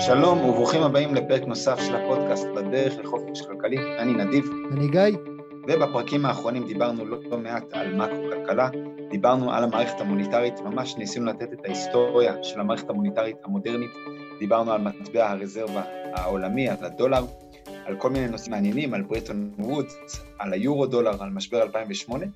שלום וברוכים הבאים לפרק נוסף של הפודקאסט בדרך לחופש כלכלי. אני נדיב. אני גיא. ובפרקים האחרונים דיברנו לא מעט על מקרו-כלכלה, דיברנו על המערכת המוניטרית, ממש ניסינו לתת את ההיסטוריה של המערכת המוניטרית המודרנית, דיברנו על מטבע הרזרבה העולמי, על הדולר, על כל מיני נושאים מעניינים, על ברטון וודס, על היורו דולר, על משבר 2008,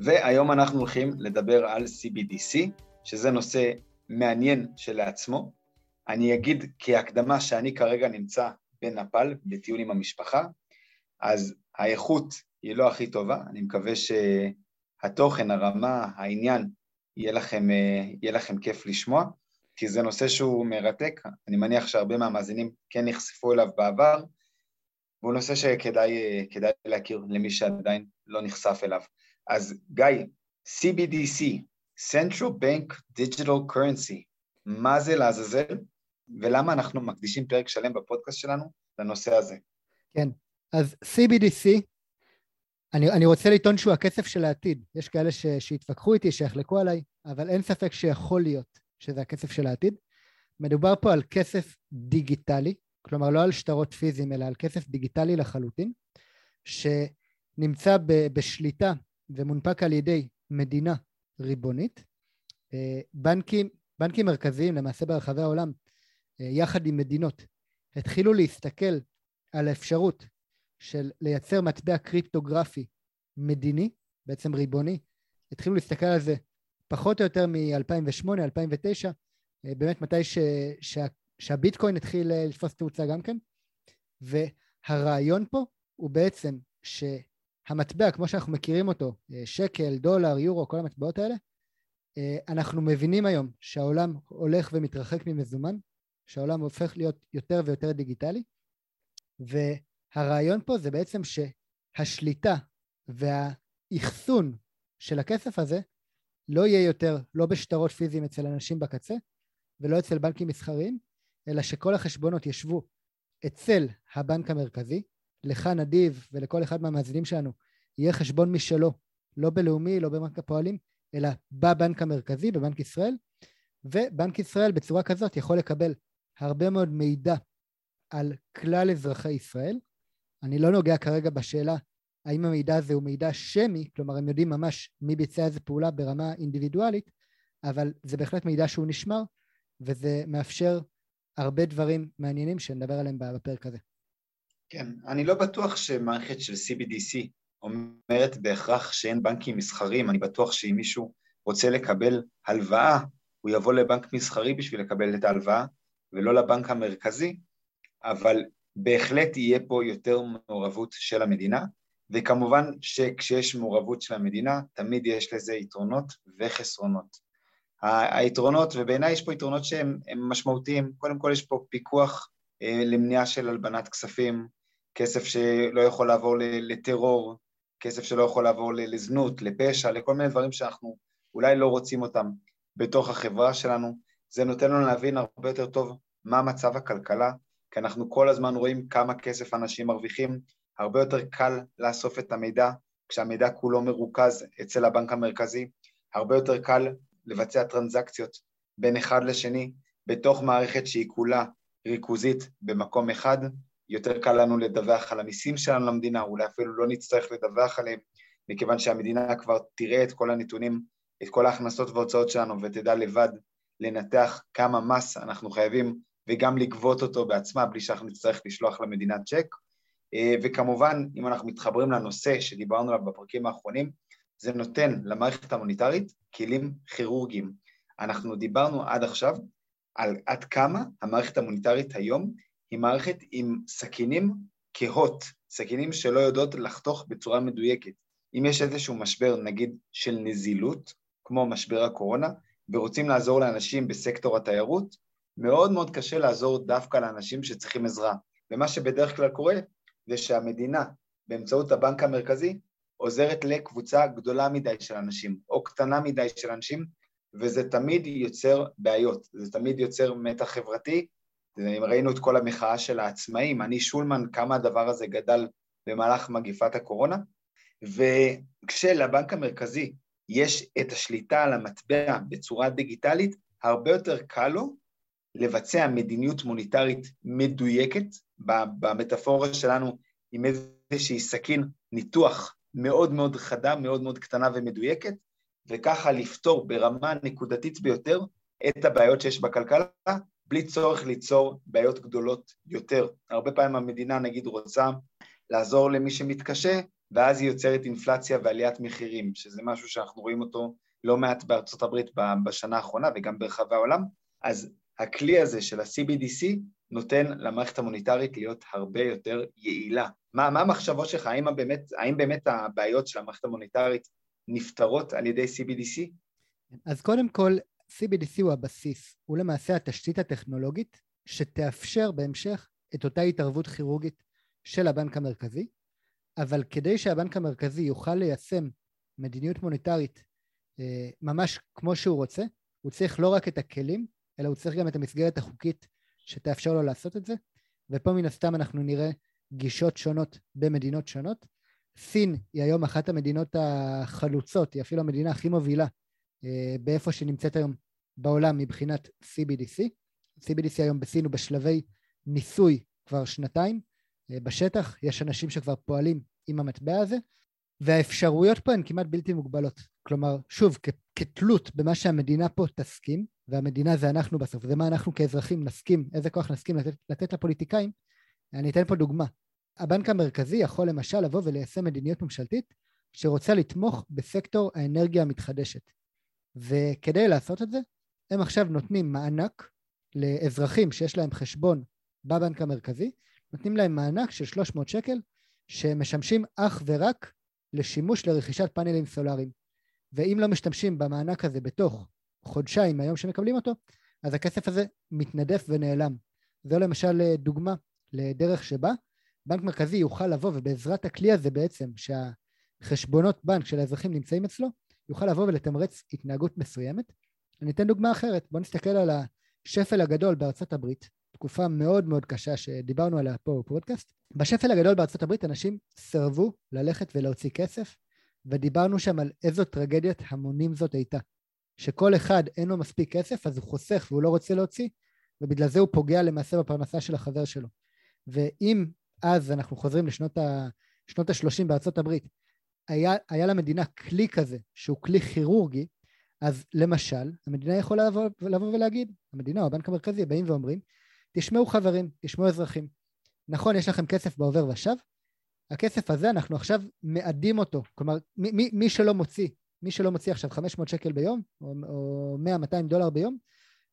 והיום אנחנו הולכים לדבר על CBDC, שזה נושא מעניין שלעצמו. אני אגיד כהקדמה שאני כרגע נמצא בנפאל, בטיול עם המשפחה, אז האיכות היא לא הכי טובה, אני מקווה שהתוכן, הרמה, העניין, יהיה לכם, יהיה לכם כיף לשמוע, כי זה נושא שהוא מרתק, אני מניח שהרבה מהמאזינים כן נחשפו אליו בעבר, והוא נושא שכדאי להכיר למי שעדיין לא נחשף אליו. אז גיא, CBDC, Central Bank Digital Currency, מה זה לעזאזל ולמה אנחנו מקדישים פרק שלם בפודקאסט שלנו לנושא הזה? כן, אז CBDC, אני, אני רוצה לטעון שהוא הכסף של העתיד. יש כאלה ש, שיתווכחו איתי, שיחלקו עליי, אבל אין ספק שיכול להיות שזה הכסף של העתיד. מדובר פה על כסף דיגיטלי, כלומר לא על שטרות פיזיים, אלא על כסף דיגיטלי לחלוטין, שנמצא ב, בשליטה ומונפק על ידי מדינה ריבונית. אה, בנקים, בנקים מרכזיים למעשה ברחבי העולם, אה, יחד עם מדינות, התחילו להסתכל על האפשרות של לייצר מטבע קריפטוגרפי מדיני, בעצם ריבוני, התחילו להסתכל על זה פחות או יותר מ-2008, 2009, אה, באמת מתי ש, שה, שהביטקוין התחיל לתפוס תאוצה גם כן, והרעיון פה הוא בעצם ש... המטבע, כמו שאנחנו מכירים אותו, אה, שקל, דולר, יורו, כל המטבעות האלה, אה, אנחנו מבינים היום שהעולם הולך ומתרחק ממזומן, שהעולם הופך להיות יותר ויותר דיגיטלי, והרעיון פה זה בעצם שהשליטה והאחסון של הכסף הזה לא יהיה יותר לא בשטרות פיזיים אצל אנשים בקצה ולא אצל בנקים מסחריים, אלא שכל החשבונות ישבו אצל הבנק המרכזי, לך נדיב ולכל אחד מהמאזינים שלנו יהיה חשבון משלו, לא בלאומי, לא בבנק הפועלים, אלא בבנק המרכזי, בבנק ישראל, ובנק ישראל בצורה כזאת יכול לקבל הרבה מאוד מידע על כלל אזרחי ישראל. אני לא נוגע כרגע בשאלה האם המידע הזה הוא מידע שמי, כלומר הם יודעים ממש מי ביצע איזה פעולה ברמה אינדיבידואלית, אבל זה בהחלט מידע שהוא נשמר, וזה מאפשר הרבה דברים מעניינים שנדבר עליהם בפרק הזה. כן, אני לא בטוח שמערכת של CBDC אומרת בהכרח שאין בנקים מסחריים, אני בטוח שאם מישהו רוצה לקבל הלוואה, הוא יבוא לבנק מסחרי בשביל לקבל את ההלוואה, ולא לבנק המרכזי, אבל בהחלט יהיה פה יותר מעורבות של המדינה, וכמובן שכשיש מעורבות של המדינה, תמיד יש לזה יתרונות וחסרונות. היתרונות, ובעיניי יש פה יתרונות שהם משמעותיים, קודם כל יש פה פיקוח אה, למניעה של הלבנת כספים, כסף שלא יכול לעבור לטרור, כסף שלא יכול לעבור לזנות, לפשע, לכל מיני דברים שאנחנו אולי לא רוצים אותם בתוך החברה שלנו. זה נותן לנו להבין הרבה יותר טוב מה מצב הכלכלה, כי אנחנו כל הזמן רואים כמה כסף אנשים מרוויחים, הרבה יותר קל לאסוף את המידע כשהמידע כולו מרוכז אצל הבנק המרכזי, הרבה יותר קל לבצע טרנזקציות בין אחד לשני בתוך מערכת שהיא כולה ריכוזית במקום אחד, יותר קל לנו לדווח על המיסים שלנו למדינה, אולי אפילו לא נצטרך לדווח עליהם, מכיוון שהמדינה כבר תראה את כל הנתונים, את כל ההכנסות וההוצאות שלנו ותדע לבד לנתח כמה מס אנחנו חייבים וגם לגבות אותו בעצמה בלי שאנחנו נצטרך לשלוח למדינה צ'ק. אה, וכמובן, אם אנחנו מתחברים לנושא שדיברנו עליו בפרקים האחרונים, זה נותן למערכת המוניטרית כלים כירורגיים. אנחנו דיברנו עד עכשיו על עד כמה המערכת המוניטרית היום היא מערכת עם סכינים כהות, סכינים שלא יודעות לחתוך בצורה מדויקת. אם יש איזשהו משבר, נגיד, של נזילות, כמו משבר הקורונה, ורוצים לעזור לאנשים בסקטור התיירות, מאוד מאוד קשה לעזור דווקא לאנשים שצריכים עזרה. ומה שבדרך כלל קורה, זה שהמדינה, באמצעות הבנק המרכזי, עוזרת לקבוצה גדולה מדי של אנשים, או קטנה מדי של אנשים, וזה תמיד יוצר בעיות, זה תמיד יוצר מתח חברתי, ראינו את כל המחאה של העצמאים, אני שולמן, כמה הדבר הזה גדל במהלך מגיפת הקורונה, וכשלבנק המרכזי יש את השליטה על המטבע בצורה דיגיטלית, הרבה יותר קל לו לבצע מדיניות מוניטרית מדויקת, במטאפורה שלנו עם איזושהי סכין ניתוח מאוד מאוד חדה, מאוד מאוד קטנה ומדויקת, וככה לפתור ברמה נקודתית ביותר את הבעיות שיש בכלכלה, בלי צורך ליצור בעיות גדולות יותר. הרבה פעמים המדינה נגיד רוצה לעזור למי שמתקשה, ואז היא יוצרת אינפלציה ועליית מחירים, שזה משהו שאנחנו רואים אותו לא מעט בארצות הברית בשנה האחרונה וגם ברחבי העולם. אז הכלי הזה של ה-CBDC נותן למערכת המוניטרית להיות הרבה יותר יעילה. מה, מה המחשבות שלך? האם באמת, האם באמת הבעיות של המערכת המוניטרית נפתרות על ידי CBDC? אז קודם כל, CBDC הוא הבסיס, הוא למעשה התשתית הטכנולוגית שתאפשר בהמשך את אותה התערבות כירורגית של הבנק המרכזי, אבל כדי שהבנק המרכזי יוכל ליישם מדיניות מוניטרית אה, ממש כמו שהוא רוצה, הוא צריך לא רק את הכלים, אלא הוא צריך גם את המסגרת החוקית שתאפשר לו לעשות את זה, ופה מן הסתם אנחנו נראה גישות שונות במדינות שונות. סין היא היום אחת המדינות החלוצות, היא אפילו המדינה הכי מובילה באיפה שנמצאת היום בעולם מבחינת CBDC. CBDC היום בסין הוא בשלבי ניסוי כבר שנתיים אה, בשטח, יש אנשים שכבר פועלים עם המטבע הזה, והאפשרויות פה הן כמעט בלתי מוגבלות. כלומר, שוב, כתלות במה שהמדינה פה תסכים, והמדינה זה אנחנו בסוף, זה מה אנחנו כאזרחים נסכים, איזה כוח נסכים לתת, לתת לפוליטיקאים, אני אתן פה דוגמה. הבנק המרכזי יכול למשל לבוא וליישם מדיניות ממשלתית שרוצה לתמוך בסקטור האנרגיה המתחדשת. וכדי לעשות את זה, הם עכשיו נותנים מענק לאזרחים שיש להם חשבון בבנק המרכזי, נותנים להם מענק של 300 שקל שמשמשים אך ורק לשימוש לרכישת פאנלים סולאריים. ואם לא משתמשים במענק הזה בתוך חודשיים מהיום שמקבלים אותו, אז הכסף הזה מתנדף ונעלם. זו למשל דוגמה לדרך שבה בנק מרכזי יוכל לבוא ובעזרת הכלי הזה בעצם שהחשבונות בנק של האזרחים נמצאים אצלו, יוכל לבוא ולתמרץ התנהגות מסוימת. אני אתן דוגמה אחרת, בואו נסתכל על השפל הגדול בארצות הברית, תקופה מאוד מאוד קשה שדיברנו עליה פה בפודקאסט. בשפל הגדול בארצות הברית אנשים סירבו ללכת ולהוציא כסף, ודיברנו שם על איזו טרגדיית המונים זאת הייתה. שכל אחד אין לו מספיק כסף אז הוא חוסך והוא לא רוצה להוציא, ובגלל זה הוא פוגע למעשה בפרנסה של החבר שלו. ואם אז אנחנו חוזרים לשנות ה-30 בארצות הברית, היה, היה למדינה כלי כזה, שהוא כלי כירורגי, אז למשל, המדינה יכולה לבוא, לבוא ולהגיד, המדינה או הבנק המרכזי באים ואומרים, תשמעו חברים, תשמעו אזרחים, נכון, יש לכם כסף בעובר ושב, הכסף הזה, אנחנו עכשיו מאדים אותו, כלומר, מי, מי, מי שלא מוציא, מי שלא מוציא עכשיו 500 שקל ביום, או, או 100-200 דולר ביום,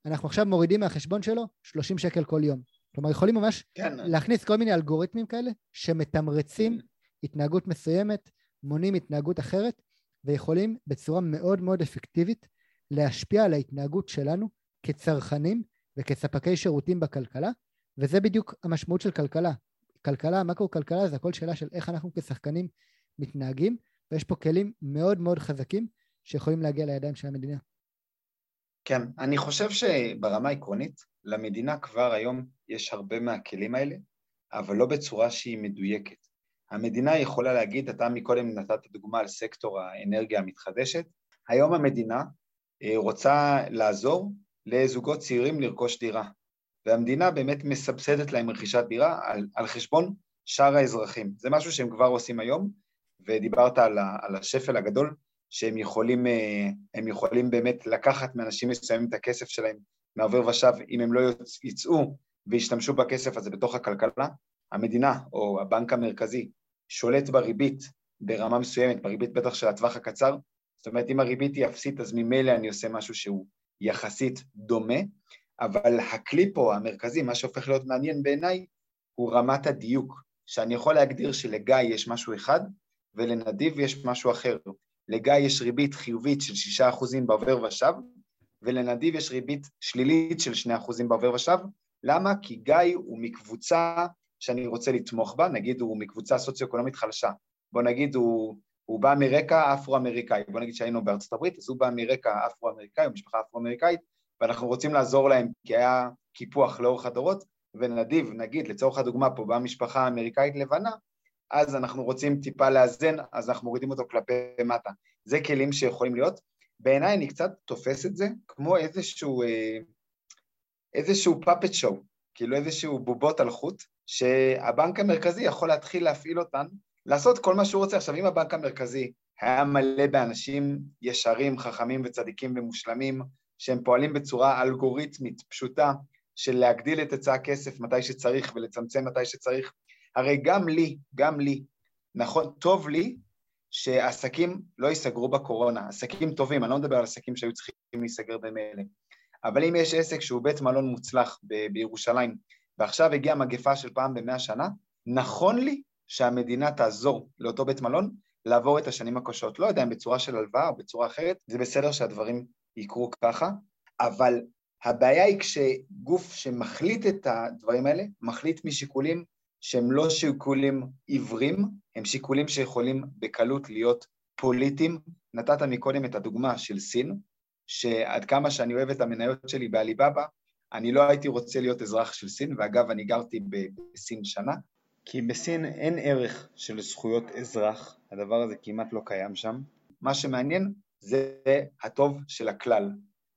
אנחנו עכשיו מורידים מהחשבון שלו 30 שקל כל יום. כלומר, יכולים ממש כן. להכניס כל מיני אלגוריתמים כאלה שמתמרצים התנהגות מסוימת, מונים התנהגות אחרת, ויכולים בצורה מאוד מאוד אפקטיבית להשפיע על ההתנהגות שלנו כצרכנים וכספקי שירותים בכלכלה, וזה בדיוק המשמעות של כלכלה. כלכלה, מקרו-כלכלה זה הכל שאלה של איך אנחנו כשחקנים מתנהגים, ויש פה כלים מאוד מאוד חזקים שיכולים להגיע לידיים של המדינה. כן, אני חושב שברמה העקרונית, למדינה כבר היום יש הרבה מהכלים האלה, אבל לא בצורה שהיא מדויקת. המדינה יכולה להגיד, אתה מקודם נתת דוגמה על סקטור האנרגיה המתחדשת, היום המדינה אה, רוצה לעזור לזוגות צעירים לרכוש דירה, והמדינה באמת מסבסדת להם רכישת דירה על, על חשבון שאר האזרחים. זה משהו שהם כבר עושים היום, ודיברת על, על השפל הגדול, שהם יכולים, אה, יכולים באמת לקחת מאנשים מסוימים את הכסף שלהם מעובר ושב, אם הם לא יצאו וישתמשו בכסף הזה בתוך הכלכלה, המדינה או הבנק המרכזי שולט בריבית ברמה מסוימת, בריבית בטח של הטווח הקצר, זאת אומרת אם הריבית היא אפסית אז ממילא אני עושה משהו שהוא יחסית דומה, אבל הכלי פה המרכזי, מה שהופך להיות מעניין בעיניי, הוא רמת הדיוק, שאני יכול להגדיר שלגיא יש משהו אחד ולנדיב יש משהו אחר. לגיא יש ריבית חיובית של 6% בעובר ושב, ולנדיב יש ריבית שלילית של 2% בעובר ושב. למה? כי גיא הוא מקבוצה שאני רוצה לתמוך בה, נגיד הוא מקבוצה סוציו-אקונומית חלשה. בוא נגיד הוא, הוא בא מרקע אפרו-אמריקאי, בוא נגיד שהיינו בארצות הברית, אז הוא בא מרקע אפרו-אמריקאי, או משפחה אפרו-אמריקאית, ואנחנו רוצים לעזור להם כי היה קיפוח לאורך הדורות, ונדיב, נגיד, לצורך הדוגמה פה באה משפחה אמריקאית לבנה, אז אנחנו רוצים טיפה לאזן, אז אנחנו מורידים אותו כלפי מטה. זה כלים שיכולים להיות. בעיניי אני קצת תופס את זה כמו איזשהו, אה, איזשהו פאפט שואו, כאילו איזשהו בובות על חוט, שהבנק המרכזי יכול להתחיל להפעיל אותן, לעשות כל מה שהוא רוצה. עכשיו, אם הבנק המרכזי היה מלא באנשים ישרים, חכמים וצדיקים ומושלמים, שהם פועלים בצורה אלגוריתמית, פשוטה, של להגדיל את היצע הכסף מתי שצריך ולצמצם מתי שצריך, הרי גם לי, גם לי, נכון, טוב לי שעסקים לא ייסגרו בקורונה, עסקים טובים, אני לא מדבר על עסקים שהיו צריכים להיסגר במילא, אבל אם יש עסק שהוא בית מלון מוצלח ב- בירושלים, ועכשיו הגיעה מגפה של פעם במאה שנה, נכון לי שהמדינה תעזור לאותו בית מלון לעבור את השנים הקשות. לא יודע אם בצורה של הלוואה או בצורה אחרת, זה בסדר שהדברים יקרו ככה, אבל הבעיה היא כשגוף שמחליט את הדברים האלה, מחליט משיקולים שהם לא שיקולים עיוורים, הם שיקולים שיכולים בקלות להיות פוליטיים. נתת מקודם את הדוגמה של סין, שעד כמה שאני אוהב את המניות שלי בעליבאבא, אני לא הייתי רוצה להיות אזרח של סין, ואגב, אני גרתי בסין שנה, כי בסין אין ערך של זכויות אזרח, הדבר הזה כמעט לא קיים שם. מה שמעניין זה הטוב של הכלל.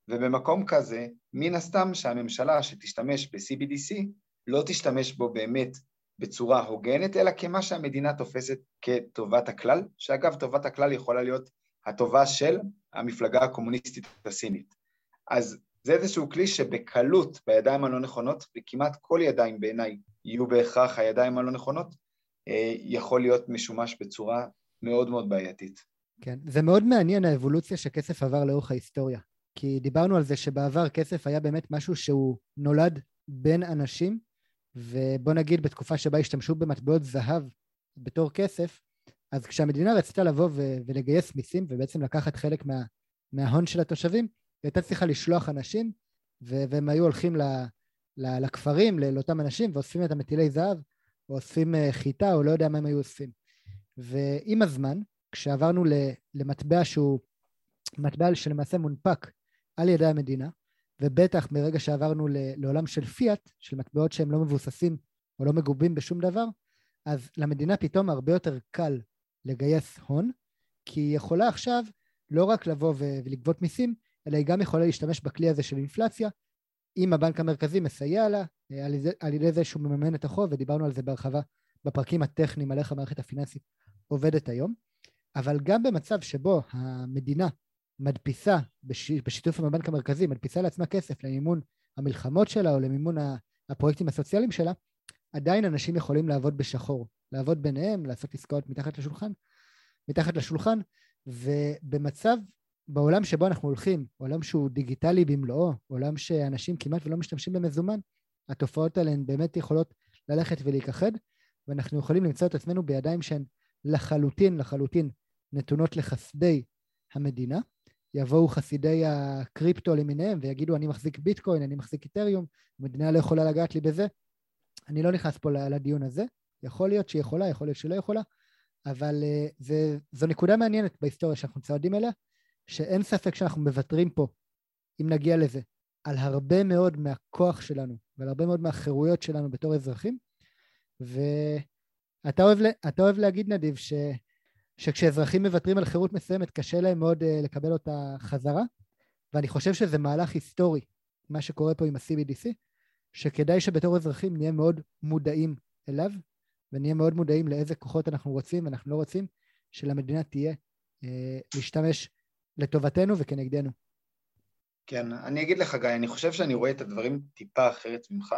ובמקום כזה, מן הסתם שהממשלה שתשתמש ב-CBDC לא תשתמש בו באמת בצורה הוגנת, אלא כמה שהמדינה תופסת כטובת הכלל, שאגב, טובת הכלל יכולה להיות הטובה של המפלגה הקומוניסטית הסינית. אז זה איזשהו כלי שבקלות בידיים הלא נכונות, וכמעט כל ידיים בעיניי יהיו בהכרח הידיים הלא נכונות, אה, יכול להיות משומש בצורה מאוד מאוד בעייתית. כן, זה מאוד מעניין האבולוציה שכסף עבר לאורך ההיסטוריה. כי דיברנו על זה שבעבר כסף היה באמת משהו שהוא נולד בין אנשים, ובוא נגיד בתקופה שבה השתמשו במטבעות זהב בתור כסף, אז כשהמדינה רצתה לבוא ו- ולגייס מיסים ובעצם לקחת חלק מה- מההון של התושבים, היא הייתה צריכה לשלוח אנשים, והם היו הולכים ל- ל- לכפרים, לאותם אנשים, ואוספים את המטילי זהב, או אוספים אה, חיטה, או לא יודע מה הם היו אוספים. ועם הזמן, כשעברנו למטבע שהוא מטבע שלמעשה מונפק על ידי המדינה, ובטח מרגע שעברנו לעולם של פיאט, של מטבעות שהם לא מבוססים או לא מגובים בשום דבר, אז למדינה פתאום הרבה יותר קל לגייס הון, כי היא יכולה עכשיו לא רק לבוא ולגבות מיסים, אלא היא גם יכולה להשתמש בכלי הזה של אינפלציה, אם הבנק המרכזי מסייע לה, אה, על ידי, זה שהוא מממן את החוב, ודיברנו על זה בהרחבה בפרקים הטכניים על איך המערכת הפיננסית עובדת היום, אבל גם במצב שבו המדינה מדפיסה, בש... בשיתוף עם הבנק המרכזי, מדפיסה לעצמה כסף למימון המלחמות שלה או למימון הפרויקטים הסוציאליים שלה, עדיין אנשים יכולים לעבוד בשחור, לעבוד ביניהם, לעשות עסקאות מתחת לשולחן, מתחת לשולחן, ובמצב, בעולם שבו אנחנו הולכים, עולם שהוא דיגיטלי במלואו, עולם שאנשים כמעט ולא משתמשים במזומן, התופעות האלה הן באמת יכולות ללכת ולהיכחד, ואנחנו יכולים למצוא את עצמנו בידיים שהן לחלוטין, לחלוטין נתונות לחסדי המדינה, יבואו חסידי הקריפטו למיניהם ויגידו אני מחזיק ביטקוין, אני מחזיק איתריום, המדינה לא יכולה לגעת לי בזה. אני לא נכנס פה לדיון הזה, יכול להיות שהיא יכולה, יכול להיות שהיא לא יכולה, אבל אה, זה, זו נקודה מעניינת בהיסטוריה שאנחנו צועדים אליה, שאין ספק שאנחנו מוותרים פה, אם נגיע לזה, על הרבה מאוד מהכוח שלנו ועל הרבה מאוד מהחירויות שלנו בתור אזרחים, ואתה אוהב, אוהב להגיד, נדיב, ש... שכשאזרחים מוותרים על חירות מסוימת קשה להם מאוד uh, לקבל אותה חזרה, ואני חושב שזה מהלך היסטורי, מה שקורה פה עם ה-CBDC, שכדאי שבתור אזרחים נהיה מאוד מודעים אליו, ונהיה מאוד מודעים לאיזה כוחות אנחנו רוצים ואנחנו לא רוצים שלמדינה תהיה uh, להשתמש לטובתנו וכנגדנו. כן, אני אגיד לך, גיא, אני חושב שאני רואה את הדברים טיפה אחרת ממך.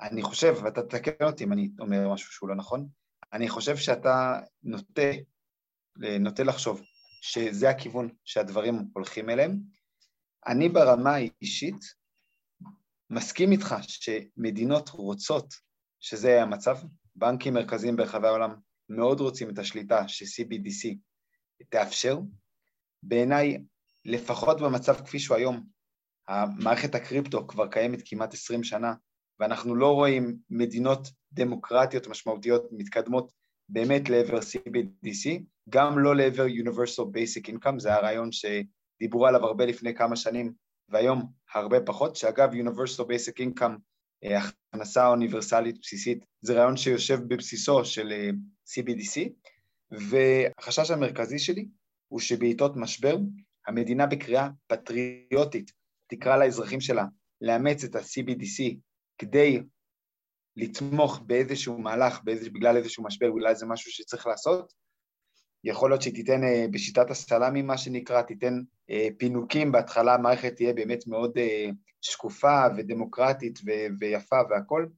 אני חושב, ואתה תתקן אותי אם אני אומר משהו שהוא לא נכון, אני חושב שאתה נוטה נוטה לחשוב שזה הכיוון שהדברים הולכים אליהם. אני ברמה האישית מסכים איתך שמדינות רוצות שזה המצב, בנקים מרכזיים ברחבי העולם מאוד רוצים את השליטה ש-CBDC תאפשר. בעיניי, לפחות במצב כפי שהוא היום, המערכת הקריפטו כבר קיימת כמעט 20 שנה, ואנחנו לא רואים מדינות דמוקרטיות משמעותיות מתקדמות באמת לעבר CBDC, גם לא לעבר Universal Basic Income, זה הרעיון שדיברו עליו הרבה לפני כמה שנים, והיום הרבה פחות, שאגב Universal Basic Income, אה, הכנסה אוניברסלית בסיסית, זה רעיון שיושב בבסיסו של אה, CBDC, והחשש המרכזי שלי הוא שבעיתות משבר, המדינה בקריאה פטריוטית תקרא לאזרחים שלה לאמץ את ה-CBDC כדי לתמוך באיזשהו מהלך, באיזשה, בגלל איזשהו משבר, בגלל איזה משהו שצריך לעשות, יכול להיות שהיא תיתן אה, בשיטת הסלאמי, מה שנקרא, תיתן אה, פינוקים, בהתחלה המערכת תהיה באמת מאוד אה, שקופה ודמוקרטית ויפה והכול,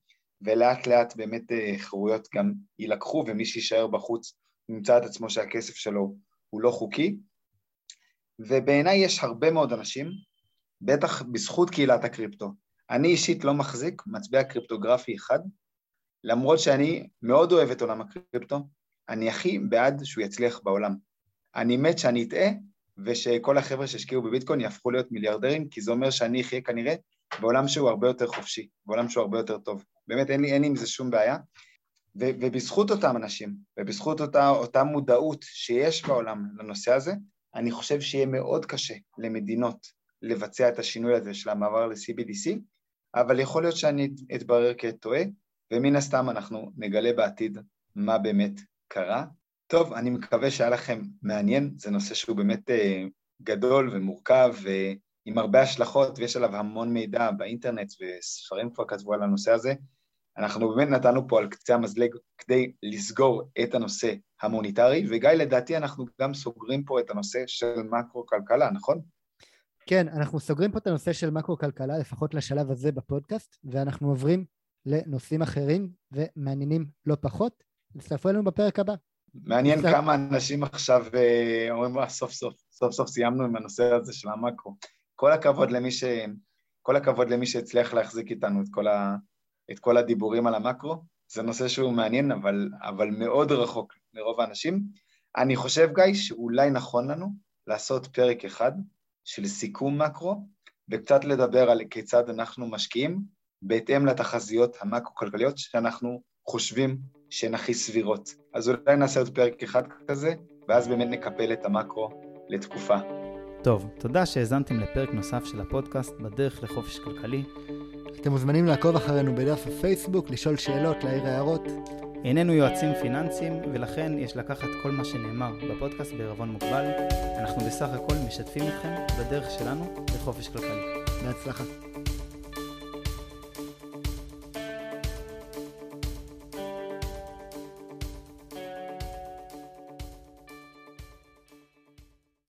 ולאט לאט באמת חירויות גם יילקחו, ומי שיישאר בחוץ ימצא את עצמו שהכסף שלו הוא לא חוקי. ובעיניי יש הרבה מאוד אנשים, בטח בזכות קהילת הקריפטו. אני אישית לא מחזיק מצביע קריפטוגרפי אחד, למרות שאני מאוד אוהב את עולם הקריפטו, אני הכי בעד שהוא יצליח בעולם. אני מת שאני אטעה, ושכל החבר'ה שהשקיעו בביטקוין יהפכו להיות מיליארדרים, כי זה אומר שאני אחיה כנראה בעולם שהוא הרבה יותר חופשי, בעולם שהוא הרבה יותר טוב. באמת אין לי, אין לי עם זה שום בעיה. ו, ובזכות אותם אנשים, ובזכות אותה, אותה מודעות שיש בעולם לנושא הזה, אני חושב שיהיה מאוד קשה למדינות לבצע את השינוי הזה של המעבר ל-CBDC, אבל יכול להיות שאני אתברר כטועה, ומן הסתם אנחנו נגלה בעתיד מה באמת קרה. טוב, אני מקווה שהיה לכם מעניין, זה נושא שהוא באמת uh, גדול ומורכב ועם הרבה השלכות ויש עליו המון מידע באינטרנט וספרים כבר כתבו על הנושא הזה. אנחנו באמת נתנו פה על קצה המזלג כדי לסגור את הנושא המוניטרי, וגיא, לדעתי אנחנו גם סוגרים פה את הנושא של מקרו-כלכלה, נכון? כן, אנחנו סוגרים פה את הנושא של מקרו-כלכלה, לפחות לשלב הזה בפודקאסט, ואנחנו עוברים לנושאים אחרים ומעניינים לא פחות. תצטרפו אלינו בפרק הבא. מעניין בסדר. כמה אנשים עכשיו אה, אומרים, וואה, סוף סוף, סוף סוף סיימנו עם הנושא הזה של המאקרו. כל הכבוד למי ש... כל הכבוד למי שהצליח להחזיק איתנו את כל, ה... את כל הדיבורים על המאקרו. זה נושא שהוא מעניין, אבל, אבל מאוד רחוק מרוב האנשים. אני חושב, גיא, שאולי נכון לנו לעשות פרק אחד של סיכום מקרו, וקצת לדבר על כיצד אנחנו משקיעים בהתאם לתחזיות המקרו-כלכליות שאנחנו חושבים שהן הכי סבירות. אז אולי נעשה עוד פרק אחד כזה, ואז באמת נקפל את המקרו לתקופה. טוב, תודה שהאזנתם לפרק נוסף של הפודקאסט בדרך לחופש כלכלי. אתם מוזמנים לעקוב אחרינו בדף הפייסבוק, לשאול שאלות, להעיר הערות. איננו יועצים פיננסיים, ולכן יש לקחת כל מה שנאמר בפודקאסט בערבון מוגבל. אנחנו בסך הכל משתפים אתכם בדרך שלנו לחופש כלכלי. בהצלחה.